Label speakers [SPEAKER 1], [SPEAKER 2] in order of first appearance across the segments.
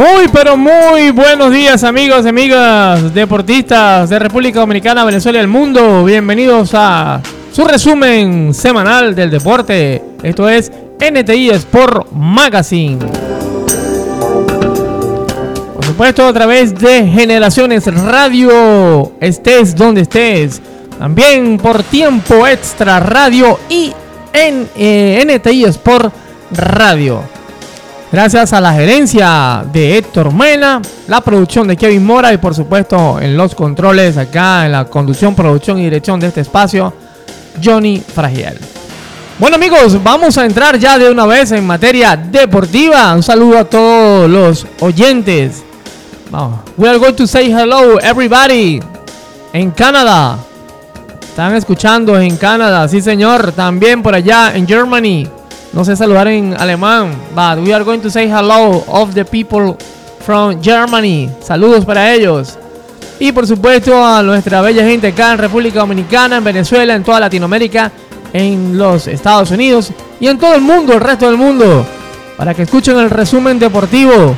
[SPEAKER 1] Muy, pero muy buenos días amigos amigas deportistas de República Dominicana, Venezuela y el mundo. Bienvenidos a su resumen semanal del deporte. Esto es NTI Sport Magazine. Por supuesto a través de Generaciones Radio, estés donde estés. También por tiempo extra radio y en eh, NTI Sport Radio. Gracias a la gerencia de Héctor Mena, la producción de Kevin Mora y por supuesto en los controles acá en la conducción, producción y dirección de este espacio, Johnny Fragiel. Bueno amigos, vamos a entrar ya de una vez en materia deportiva. Un saludo a todos los oyentes. We are going to say hello everybody en Canadá. Están escuchando en Canadá, sí señor. También por allá en Germany. No sé saludar en alemán, but we are going to say hello of the people from Germany. Saludos para ellos. Y por supuesto a nuestra bella gente acá en República Dominicana, en Venezuela, en toda Latinoamérica, en los Estados Unidos y en todo el mundo, el resto del mundo. Para que escuchen el resumen deportivo.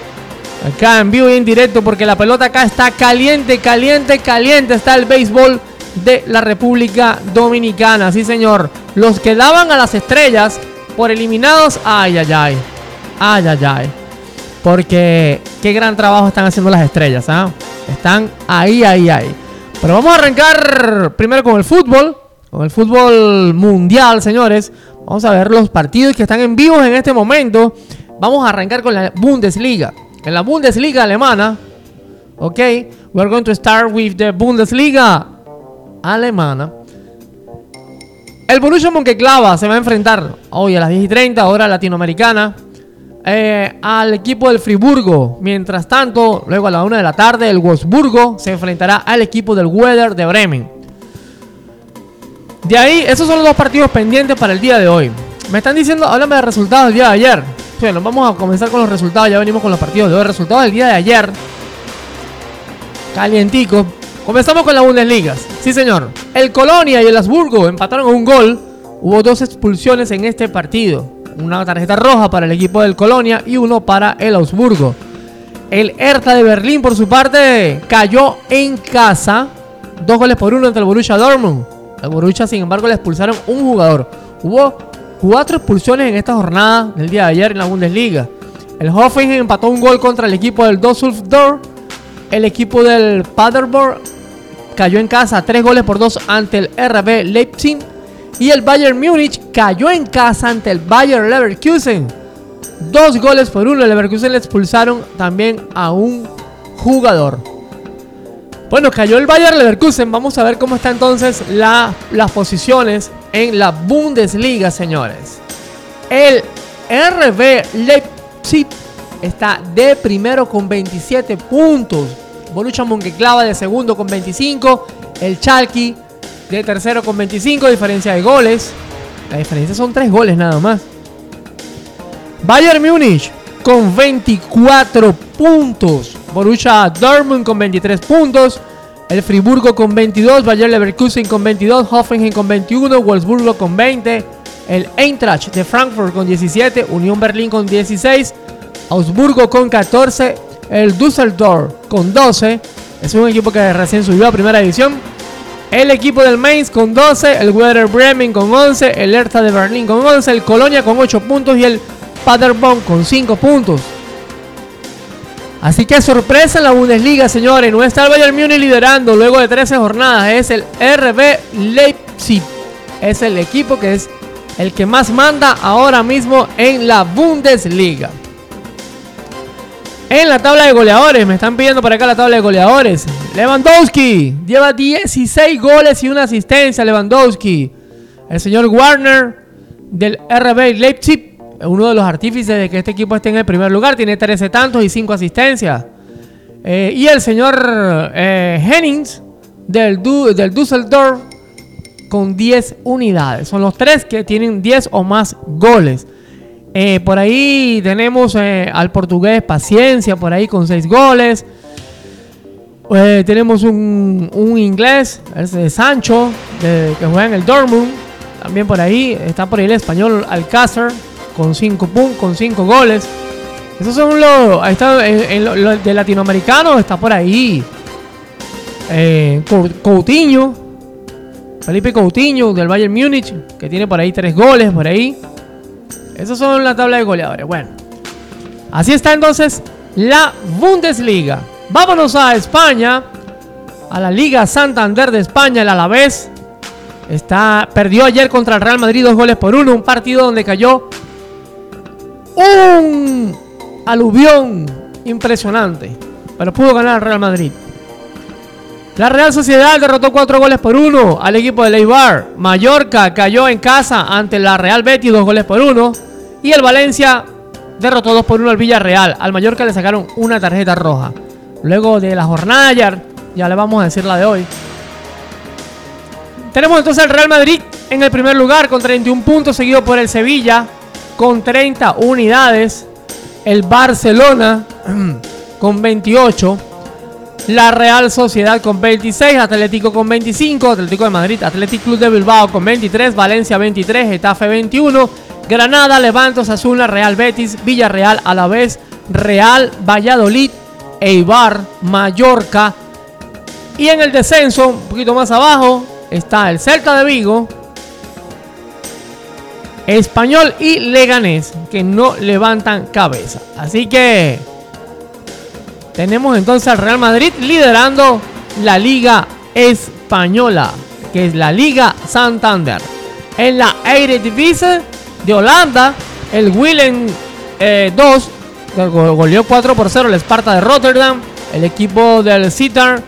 [SPEAKER 1] Acá en vivo y en directo porque la pelota acá está caliente, caliente, caliente. Está el béisbol de la República Dominicana. Sí, señor. Los que daban a las estrellas por eliminados. Ay, ay, ay. Ay, ay, ay. Porque qué gran trabajo están haciendo las estrellas. ¿ah? Están ahí, ahí, ahí. Pero vamos a arrancar primero con el fútbol. Con el fútbol mundial, señores. Vamos a ver los partidos que están en vivo en este momento. Vamos a arrancar con la Bundesliga. En la Bundesliga alemana. Ok. We're going to start with the Bundesliga alemana. El Borussia Mönchengladbach se va a enfrentar hoy a las 10 y 30, hora latinoamericana, eh, al equipo del Friburgo. Mientras tanto, luego a la 1 de la tarde, el Wolfsburgo se enfrentará al equipo del Weather de Bremen. De ahí, esos son los dos partidos pendientes para el día de hoy. Me están diciendo, háblame de resultados del día de ayer. Bueno, vamos a comenzar con los resultados. Ya venimos con los partidos de hoy. Resultados del día de ayer. Calientico. Comenzamos con la Bundesliga. Sí, señor. El Colonia y el Habsburgo empataron un gol. Hubo dos expulsiones en este partido. Una tarjeta roja para el equipo del Colonia y uno para el Augsburgo. El Hertha de Berlín, por su parte, cayó en casa. Dos goles por uno ante el Borussia Dortmund. El Borussia, sin embargo, le expulsaron un jugador. Hubo cuatro expulsiones en esta jornada del día de ayer en la Bundesliga. El Hoffenheim empató un gol contra el equipo del Düsseldorf. El equipo del Paderborn cayó en casa 3 goles por 2 ante el RB Leipzig. Y el Bayern Múnich cayó en casa ante el Bayern Leverkusen. Dos goles por uno. El Leverkusen le expulsaron también a un jugador. Bueno, cayó el Bayern Leverkusen. Vamos a ver cómo está entonces la, las posiciones en la Bundesliga, señores. El RB Leipzig está de primero con 27 puntos. Borussia Mönchengladbach de segundo con 25. El Chalky de tercero con 25. Diferencia de goles. La diferencia son 3 goles nada más. Bayern Múnich con 24 puntos. Borussia Dortmund con 23 puntos. El Friburgo con 22. Bayer Leverkusen con 22. Hoffenheim con 21. Wolfsburgo con 20. El Eintracht de Frankfurt con 17. Unión Berlín con 16. Augsburgo con 14 el Düsseldorf con 12. Es un equipo que recién subió a primera división. El equipo del Mainz con 12. El Werder Bremen con 11. El Hertha de Berlín con 11. El Colonia con 8 puntos. Y el Paderborn con 5 puntos. Así que sorpresa en la Bundesliga, señores. No está el Bayern Múnich liderando luego de 13 jornadas. Es el RB Leipzig. Es el equipo que es el que más manda ahora mismo en la Bundesliga. En la tabla de goleadores, me están pidiendo para acá la tabla de goleadores. Lewandowski lleva 16 goles y una asistencia. Lewandowski. El señor Warner del RB Leipzig, uno de los artífices de que este equipo esté en el primer lugar, tiene 13 tantos y 5 asistencias. Eh, y el señor eh, Hennings del, du del Düsseldorf con 10 unidades. Son los tres que tienen 10 o más goles. Eh, por ahí tenemos eh, al portugués Paciencia, por ahí con 6 goles. Eh, tenemos un, un inglés, de Sancho, que juega en el Dortmund. También por ahí está por ahí el español Alcázar con 5 con cinco goles. Esos son los. Está, de latinoamericanos está por ahí. Coutinho. Felipe Coutinho del Bayern Múnich. Que tiene por ahí tres goles por ahí. Esos son la tabla de goleadores. Bueno. Así está entonces la Bundesliga. Vámonos a España. A la Liga Santander de España, el Alavés. Está, perdió ayer contra el Real Madrid dos goles por uno. Un partido donde cayó un aluvión impresionante. Pero pudo ganar el Real Madrid. La Real Sociedad derrotó cuatro goles por uno al equipo de Leibar. Mallorca cayó en casa ante la Real Betis dos goles por uno. Y el Valencia derrotó dos por uno al Villarreal. Al Mallorca le sacaron una tarjeta roja. Luego de la jornada ya, le vamos a decir la de hoy. Tenemos entonces el Real Madrid en el primer lugar con 31 puntos, seguido por el Sevilla con 30 unidades. El Barcelona con 28. La Real Sociedad con 26. Atlético con 25. Atlético de Madrid. Atlético Club de Bilbao con 23. Valencia 23. Getafe 21. Granada, Levante, Osasuna, Real Betis, Villarreal, Alavés, Real Valladolid, Eibar, Mallorca. Y en el descenso, un poquito más abajo, está el Celta de Vigo, Español y Leganés, que no levantan cabeza. Así que tenemos entonces al Real Madrid liderando la Liga Española, que es la Liga Santander. En la Eredivisie de Holanda, el Willem 2 eh, goleó 4 por 0 el Sparta de Rotterdam. El equipo del Citar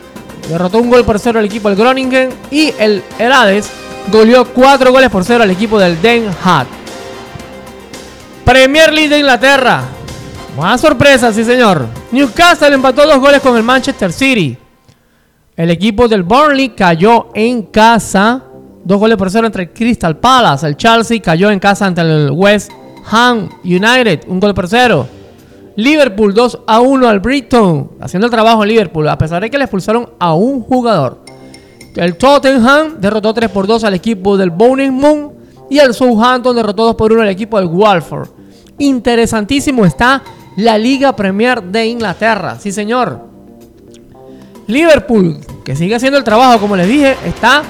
[SPEAKER 1] derrotó un gol por 0 al equipo del Groningen. Y el Herades goleó 4 goles por 0 al equipo del Den Haag. Premier League de Inglaterra. Más sorpresa, sí señor. Newcastle empató dos goles con el Manchester City. El equipo del Burnley cayó en casa. Dos goles por 0 entre el Crystal Palace. El Chelsea cayó en casa ante el West Ham United. Un gol por 0. Liverpool 2 a 1 al Brighton. Haciendo el trabajo en Liverpool. A pesar de que le expulsaron a un jugador. El Tottenham derrotó 3 por 2 al equipo del Bowling Moon. Y el Southampton derrotó 2 por 1 al equipo del Walford. Interesantísimo está la Liga Premier de Inglaterra. Sí, señor. Liverpool, que sigue haciendo el trabajo, como les dije, está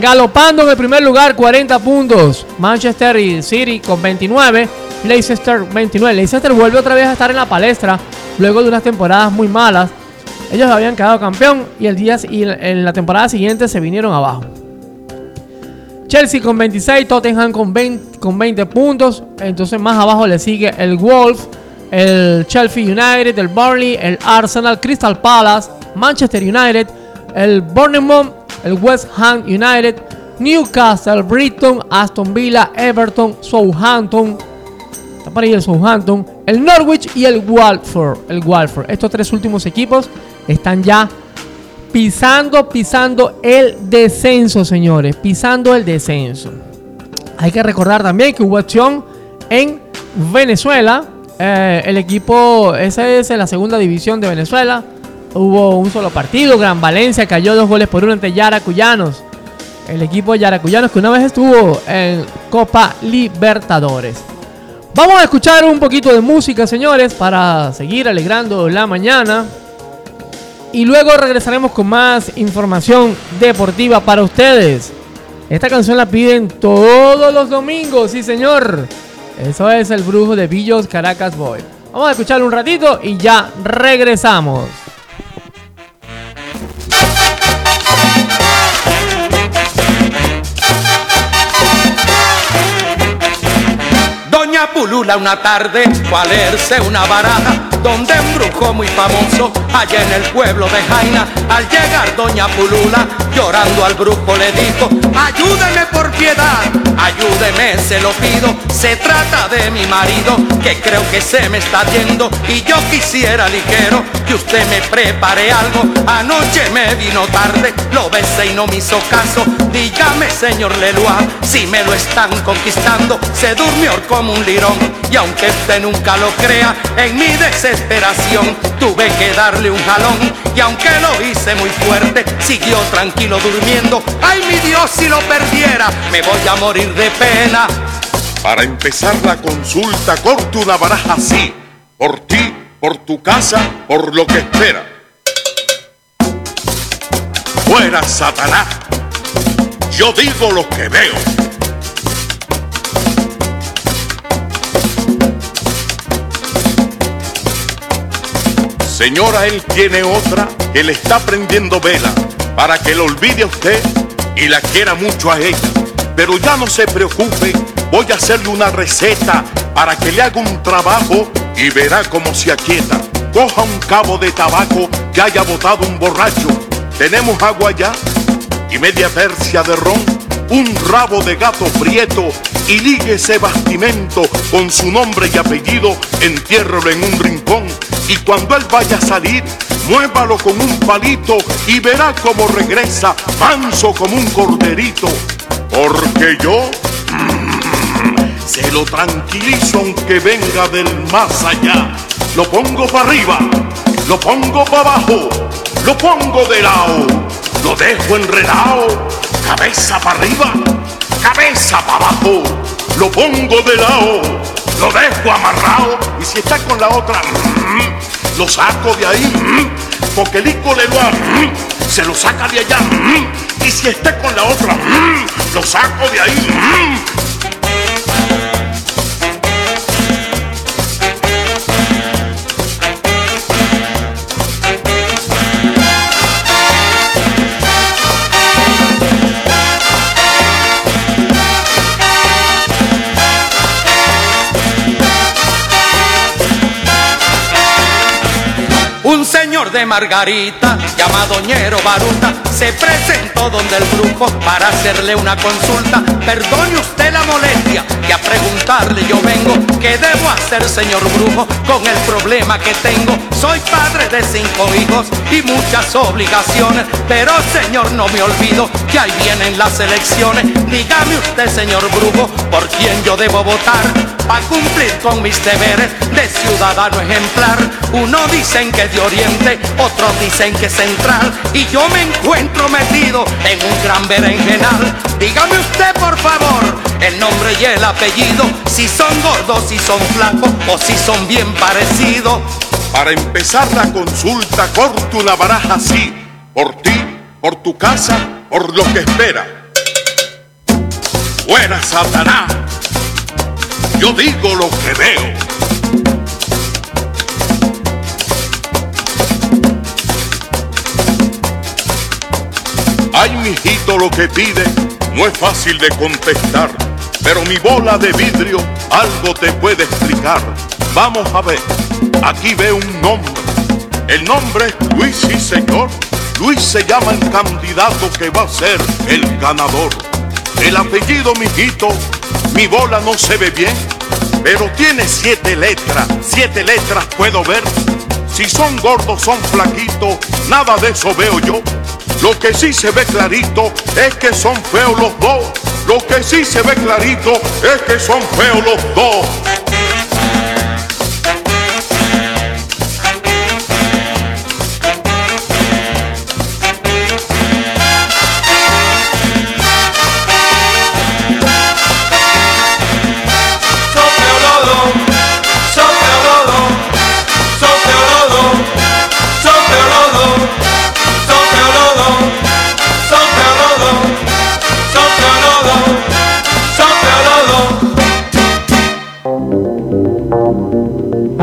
[SPEAKER 1] galopando en el primer lugar, 40 puntos. Manchester City con 29. Leicester 29. Leicester vuelve otra vez a estar en la palestra luego de unas temporadas muy malas. Ellos habían quedado campeón y el día y en la temporada siguiente se vinieron abajo. Chelsea con 26, Tottenham con 20, con 20 puntos. Entonces más abajo le sigue el Wolf, el Chelsea United, el Burnley, el Arsenal, Crystal Palace, Manchester United, el Bournemouth, el West Ham United, Newcastle, Brighton, Aston Villa, Everton, Southampton. Está por ahí el Southampton, el Norwich y el Watford. El Watford. Estos tres últimos equipos están ya pisando, pisando el descenso, señores. Pisando el descenso. Hay que recordar también que hubo acción en Venezuela. Eh, el equipo, esa es la segunda división de Venezuela. Hubo un solo partido. Gran Valencia cayó dos goles por uno ante Yaracuyanos. El equipo Yaracuyanos que una vez estuvo en Copa Libertadores. Vamos a escuchar un poquito de música, señores, para seguir alegrando la mañana. Y luego regresaremos con más información deportiva para ustedes. Esta canción la piden todos los domingos, sí señor. Eso es el brujo de Villos Caracas Boy. Vamos a escucharlo un ratito y ya regresamos.
[SPEAKER 2] Doña Pulula una tarde fue a leerse una baraja donde un brujo muy famoso allá en el pueblo de Jaina. Al llegar doña Pulula llorando al brujo le dijo, ayúdeme por piedad, ayúdeme se lo pido, se trata de mi marido que creo que se me está yendo y yo quisiera ligero que usted me prepare algo. Anoche me vino tarde, lo besé y no me hizo caso. Dígame señor Leloir, si me lo están conquistando, se durmió como un lirón y aunque usted nunca lo crea, en mi desesperación tuve que darle un jalón y aunque lo hice muy fuerte, siguió tranquilo durmiendo. Ay mi Dios, si lo perdiera, me voy a morir de pena.
[SPEAKER 3] Para empezar la consulta, corte una baraja así por ti, por tu casa, por lo que espera. Fuera Satanás, yo digo lo que veo. Señora, él tiene otra que le está prendiendo vela para que lo olvide a usted y la quiera mucho a ella. Pero ya no se preocupe, voy a hacerle una receta para que le haga un trabajo y verá cómo se aquieta. Coja un cabo de tabaco que haya botado un borracho. Tenemos agua ya y media tercia de ron, un rabo de gato prieto y ligue ese bastimento con su nombre y apellido, entiérrelo en un rincón y cuando él vaya a salir, muévalo con un palito y verá cómo regresa, manso como un corderito. Porque yo mm, se lo tranquilizo aunque venga del más allá. Lo pongo para arriba, lo pongo para abajo, lo pongo de lado, lo dejo enredado, cabeza para arriba, cabeza para abajo, lo pongo de lado, lo dejo amarrado y si está con la otra, mm, lo saco de ahí, mm, porque el hijo le va, mm, se lo saca de allá y si está con la otra, lo saco de ahí.
[SPEAKER 2] Margarita, llamado Ñero Baruta, se presentó donde el brujo para hacerle una consulta. Perdone usted la molestia, que a preguntarle yo vengo. ¿Qué debo hacer, señor brujo, con el problema que tengo? Soy padre de cinco hijos y muchas obligaciones, pero señor, no me olvido que ahí vienen las elecciones. Dígame usted, señor brujo, por quién yo debo votar para cumplir con mis deberes de ciudadano ejemplar. Uno dicen que de oriente, otros dicen que central, y yo me encuentro metido en un gran berenjenal. Dígame usted, por favor, el nombre y el apellido, si son gordos, si son flacos o si son bien parecidos.
[SPEAKER 3] Para empezar la consulta, corte una baraja así, por ti, por tu casa, por lo que espera. Fuera Satanás, yo digo lo que veo. Ay, mijito, lo que pide no es fácil de contestar, pero mi bola de vidrio algo te puede explicar. Vamos a ver, aquí veo un nombre. El nombre es Luis, sí, señor. Luis se llama el candidato que va a ser el ganador. El apellido, mijito, mi bola no se ve bien, pero tiene siete letras. Siete letras puedo ver. Si son gordos, son flaquitos, nada de eso veo yo. Lo que sí se ve clarito es que son feos los dos. Lo que sí se ve clarito es que son feos los dos.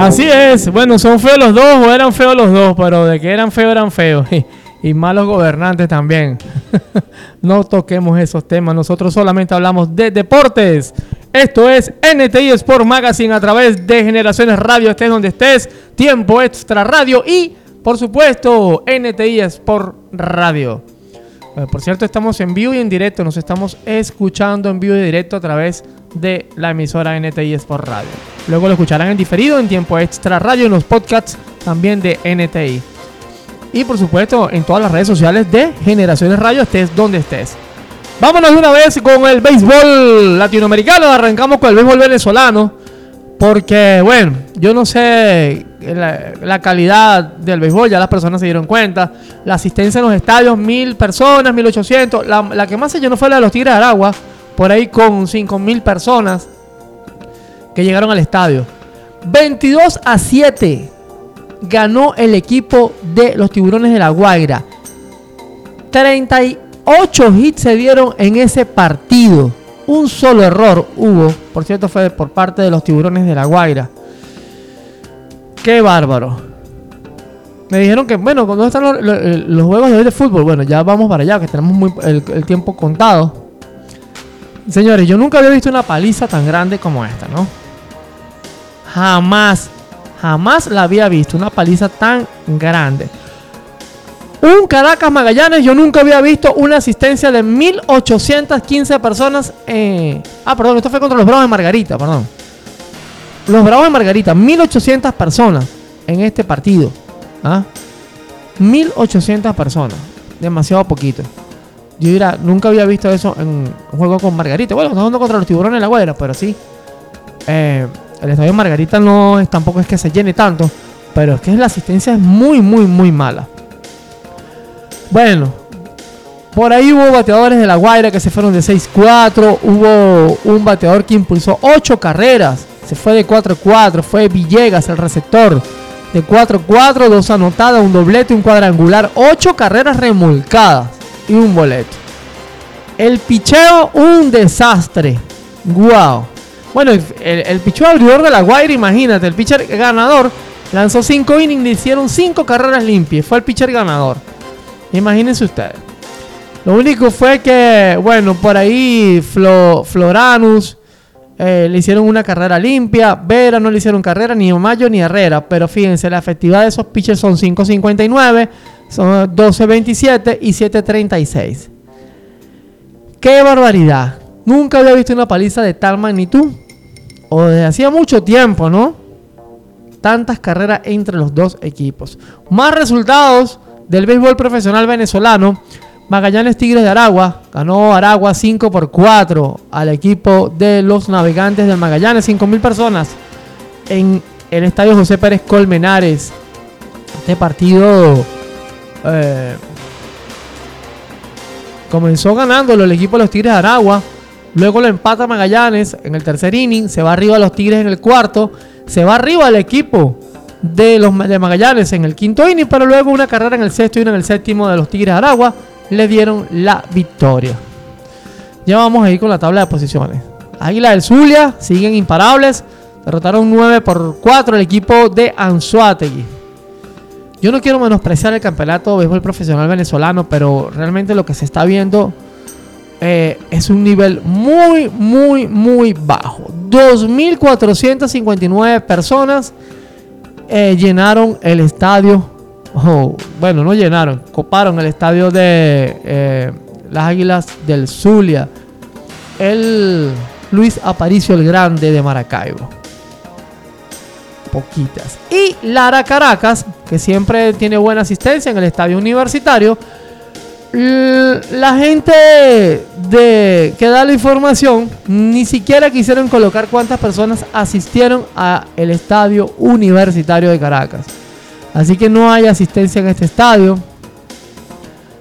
[SPEAKER 1] Así es, bueno, son feos los dos o eran feos los dos, pero de que eran feos eran feos. Y, malos gobernantes también. no toquemos esos temas, nosotros solamente hablamos de deportes. Esto es NTI Sport Magazine a través de Generaciones Radio, estés donde estés, Tiempo Extra Radio y, por supuesto, NTI Sport Radio. Eh, por cierto, estamos en vivo y en directo, nos estamos escuchando en vivo y directo a través de la emisora NTI Sport Radio. Luego lo escucharán en diferido en tiempo extra radio en los podcasts también de NTI. Y por supuesto en todas las redes sociales de Generaciones Radio, estés donde estés. Vámonos de una vez con el béisbol latinoamericano. Arrancamos con el béisbol venezolano. Porque, bueno, yo no sé la, calidad del béisbol, ya las personas se dieron cuenta. La asistencia en los estadios, mil personas, mil ochocientos. La, la que más se llenó fue la de los Tigres de Aragua, por ahí con cinco mil personas que llegaron al estadio. 22 a 7 ganó el equipo de los Tiburones de la Guaira. 38 hits se dieron en ese partido. Un solo error hubo, por cierto fue por parte de los Tiburones de la Guaira. Qué bárbaro. Me dijeron que, bueno, cuando están los, juegos de hoy de fútbol, bueno, ya vamos para allá, que tenemos el tiempo contado. Señores, yo nunca había visto una paliza tan grande como esta, ¿no? Jamás, jamás la había visto, una paliza tan grande. Un Caracas Magallanes, yo nunca había visto una asistencia de 1815 personas. Ah, perdón, esto fue contra los Bravos de Margarita, perdón. Los Bravos de Margarita, 1800 personas en este partido. ¿Ah? 1800 personas, demasiado poquito. Yo dirá, nunca había visto eso en un juego con Margarita. Bueno, estamos jugando contra los tiburones de la Guaira, pero sí. Eh, el estadio Margarita no es, tampoco es que se llene tanto, pero es que la asistencia es muy, muy, muy mala. Bueno, por ahí hubo bateadores de la Guaira que se fueron de 6-4. Hubo un bateador que impulsó 8 carreras. Se fue de 4-4. Fue Villegas, el receptor. De 4-4, dos anotadas, un doblete, un cuadrangular. 8 carreras remolcadas y un boleto. El picheo, un desastre. Wow. Bueno, el, el, picheo abridor de la Guaira, imagínate, el pitcher ganador lanzó 5 innings, le hicieron 5 carreras limpias. Fue el pitcher ganador. Imagínense ustedes. Lo único fue que, bueno, por ahí Floranus eh, le hicieron una carrera limpia. Vera no le hicieron carrera ni Mayo ni Herrera. Pero fíjense, la efectividad de esos pitchers son 5.59. Son 12.27 y 7.36. ¡Qué barbaridad! Nunca había visto una paliza de tal magnitud. O desde hacía mucho tiempo, ¿no? Tantas carreras entre los dos equipos. Más resultados del béisbol profesional venezolano. Magallanes Tigres de Aragua ganó Aragua 5 por 4 al equipo de los navegantes del Magallanes, 5.000 personas en el estadio José Pérez Colmenares. Este partido eh, comenzó ganándolo el equipo de los Tigres de Aragua. Luego lo empata Magallanes en el tercer inning. Se va arriba a los Tigres en el cuarto. Se va arriba el equipo de los de Magallanes en el quinto inning. Pero luego una carrera en el sexto y una en el séptimo de los Tigres de Aragua le dieron la victoria. Ya vamos ahí con la tabla de posiciones. Águila del Zulia siguen imparables. Derrotaron 9 por 4 el equipo de Anzuategui. Yo no quiero menospreciar el campeonato de béisbol profesional venezolano, pero realmente lo que se está viendo eh, es un nivel muy, muy, muy bajo. 2.459 personas eh, llenaron el estadio. bueno, no llenaron, coparon el estadio de eh, las Águilas del Zulia. El Luis Aparicio el Grande de Maracaibo poquitas. Y Lara Caracas, que siempre tiene buena asistencia en el estadio universitario. La gente de que da la información ni siquiera quisieron colocar cuántas personas asistieron al estadio universitario de Caracas. Así que no hay asistencia en este estadio.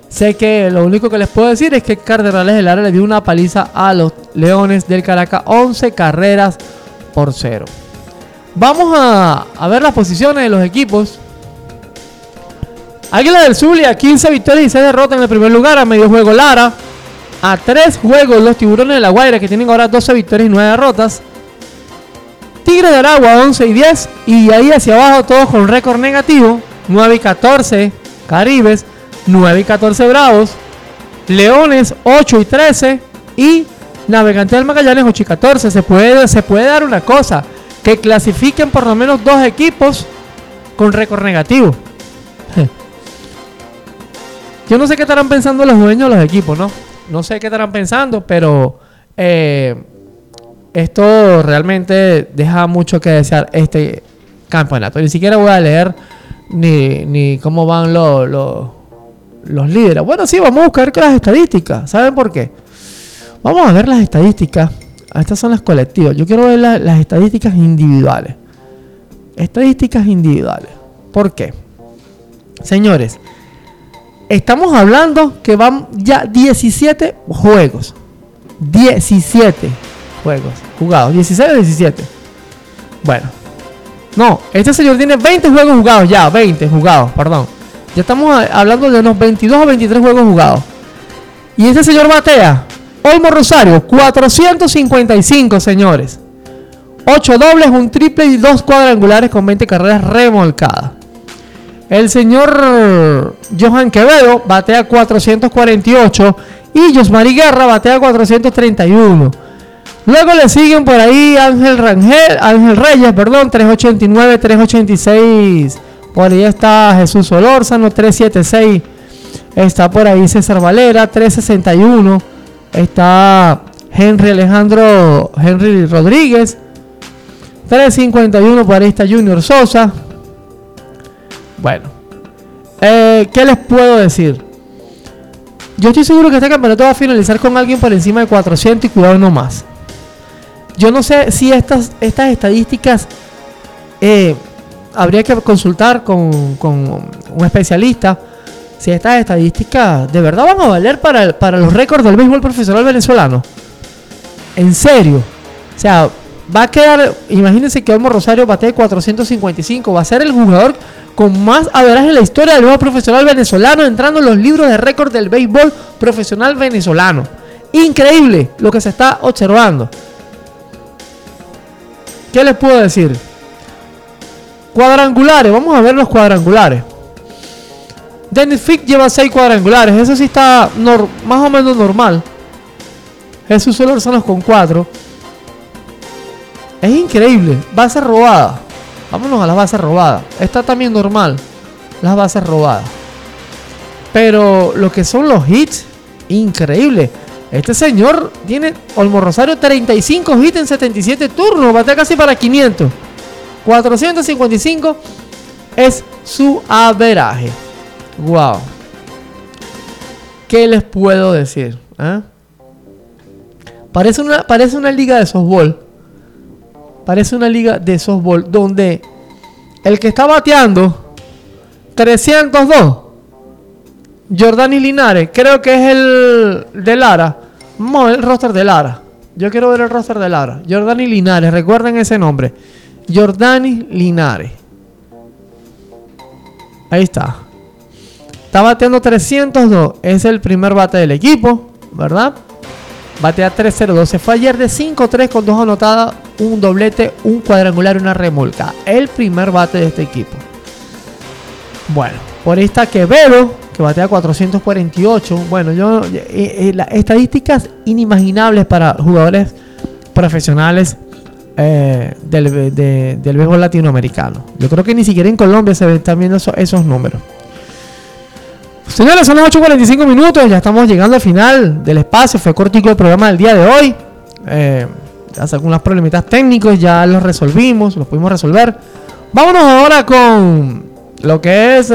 [SPEAKER 1] Sé que lo único que les puedo decir es que Cardenales del Lara le dio una paliza a los Leones del Caracas, 11 carreras por cero. Vamos a, ver las posiciones de los equipos. Águila del Zulia, 15 victorias y 6 derrotas en el primer lugar. A medio juego Lara. A 3 juegos los Tiburones de la Guaira, que tienen ahora 12 victorias y 9 derrotas. Tigre de Aragua, 11 y 10. Y ahí hacia abajo todos con récord negativo. 9 y 14 Caribes. 9 y 14 Bravos. Leones, 8 y 13. Y Navegante del Magallanes, 8 y 14. Se puede, se puede dar una cosa que clasifiquen por lo menos dos equipos con récord negativo. Yo no sé qué estarán pensando los dueños de los equipos, ¿no? No sé qué estarán pensando, pero eh, esto realmente deja mucho que desear este campeonato. Ni siquiera voy a leer ni, cómo van los, los líderes. Bueno, sí, vamos a buscar las estadísticas. ¿Saben por qué? Vamos a ver las estadísticas estas son las colectivas. Yo quiero ver las estadísticas individuales. Estadísticas individuales. ¿Por qué? Señores, estamos hablando que van ya 17 juegos. 17 juegos jugados. 16 o 17. Bueno, No, este señor tiene 20 juegos jugados ya, 20 jugados, perdón. Ya estamos hablando de unos 22 o 23 juegos jugados. Y este señor batea, Olmo Rosario, 455, señores. 8 dobles, un triple y 2 cuadrangulares con 20 carreras remolcadas. El señor Johan Quevedo batea 448 y Josmari Guerra batea 431. Luego le siguen por ahí Ángel Rangel, Ángel Reyes, perdón, 389, 386. Por ahí está Jesús Solórzano, 376. Está por ahí César Valera, 361. Está Henry Alejandro Henry Rodríguez, 351. Por ahí está Junior Sosa. Bueno, eh, ¿qué les puedo decir? Yo estoy seguro que este campeonato va a finalizar con alguien por encima de 400 y cuidado no más. Yo no sé si estas, estas estadísticas eh, habría que consultar con, un especialista. Si estas estadísticas de verdad van a valer para, para los récords del béisbol profesional venezolano. En serio. O sea, va a quedar. Imagínense que Olmo Rosario bate 455. Va a ser el jugador con más averaje en la historia del béisbol profesional venezolano. Entrando en los libros de récord del béisbol profesional venezolano. Increíble lo que se está observando. ¿Qué les puedo decir? Cuadrangulares, vamos a ver los cuadrangulares. Dennis Fick lleva 6 cuadrangulares, eso sí está más o menos normal. Jesús Solorzanos con 4. Es increíble, base robada. Vámonos a las bases robadas. Está también normal, las bases robadas. Pero lo que son los hits, increíble. Este señor tiene Olmo Rosario 35 hits en 77 turnos, batea casi para 500. 455 es su averaje. Wow. ¿Qué les puedo decir? ¿Eh? Parece, una, parece una liga de softball. Parece una liga de softball donde el que está bateando 302 Jordani Linares, creo que es el de Lara. Ver el roster de Lara. Yo quiero ver el roster de Lara. Jordani Linares, recuerden ese nombre. Jordani Linares. Ahí está. Está bateando 302. Es el primer bate del equipo, ¿verdad? Batea 3-0-2. Se fue ayer de 5-3 con dos anotadas, un doblete, un cuadrangular y una remolca. El primer bate de este equipo. Bueno, por ahí está Quevedo, que batea 448. Bueno, yo eh, eh, las estadísticas inimaginables para jugadores profesionales eh, del, del béisbol latinoamericano. Yo creo que ni siquiera en Colombia se están viendo esos, números. Señores, son las 8.45 minutos, ya estamos llegando al final del espacio. Fue cortico el programa del día de hoy. Eh, algunos problemitas técnicos, ya los resolvimos, los pudimos resolver. Vámonos ahora con lo que es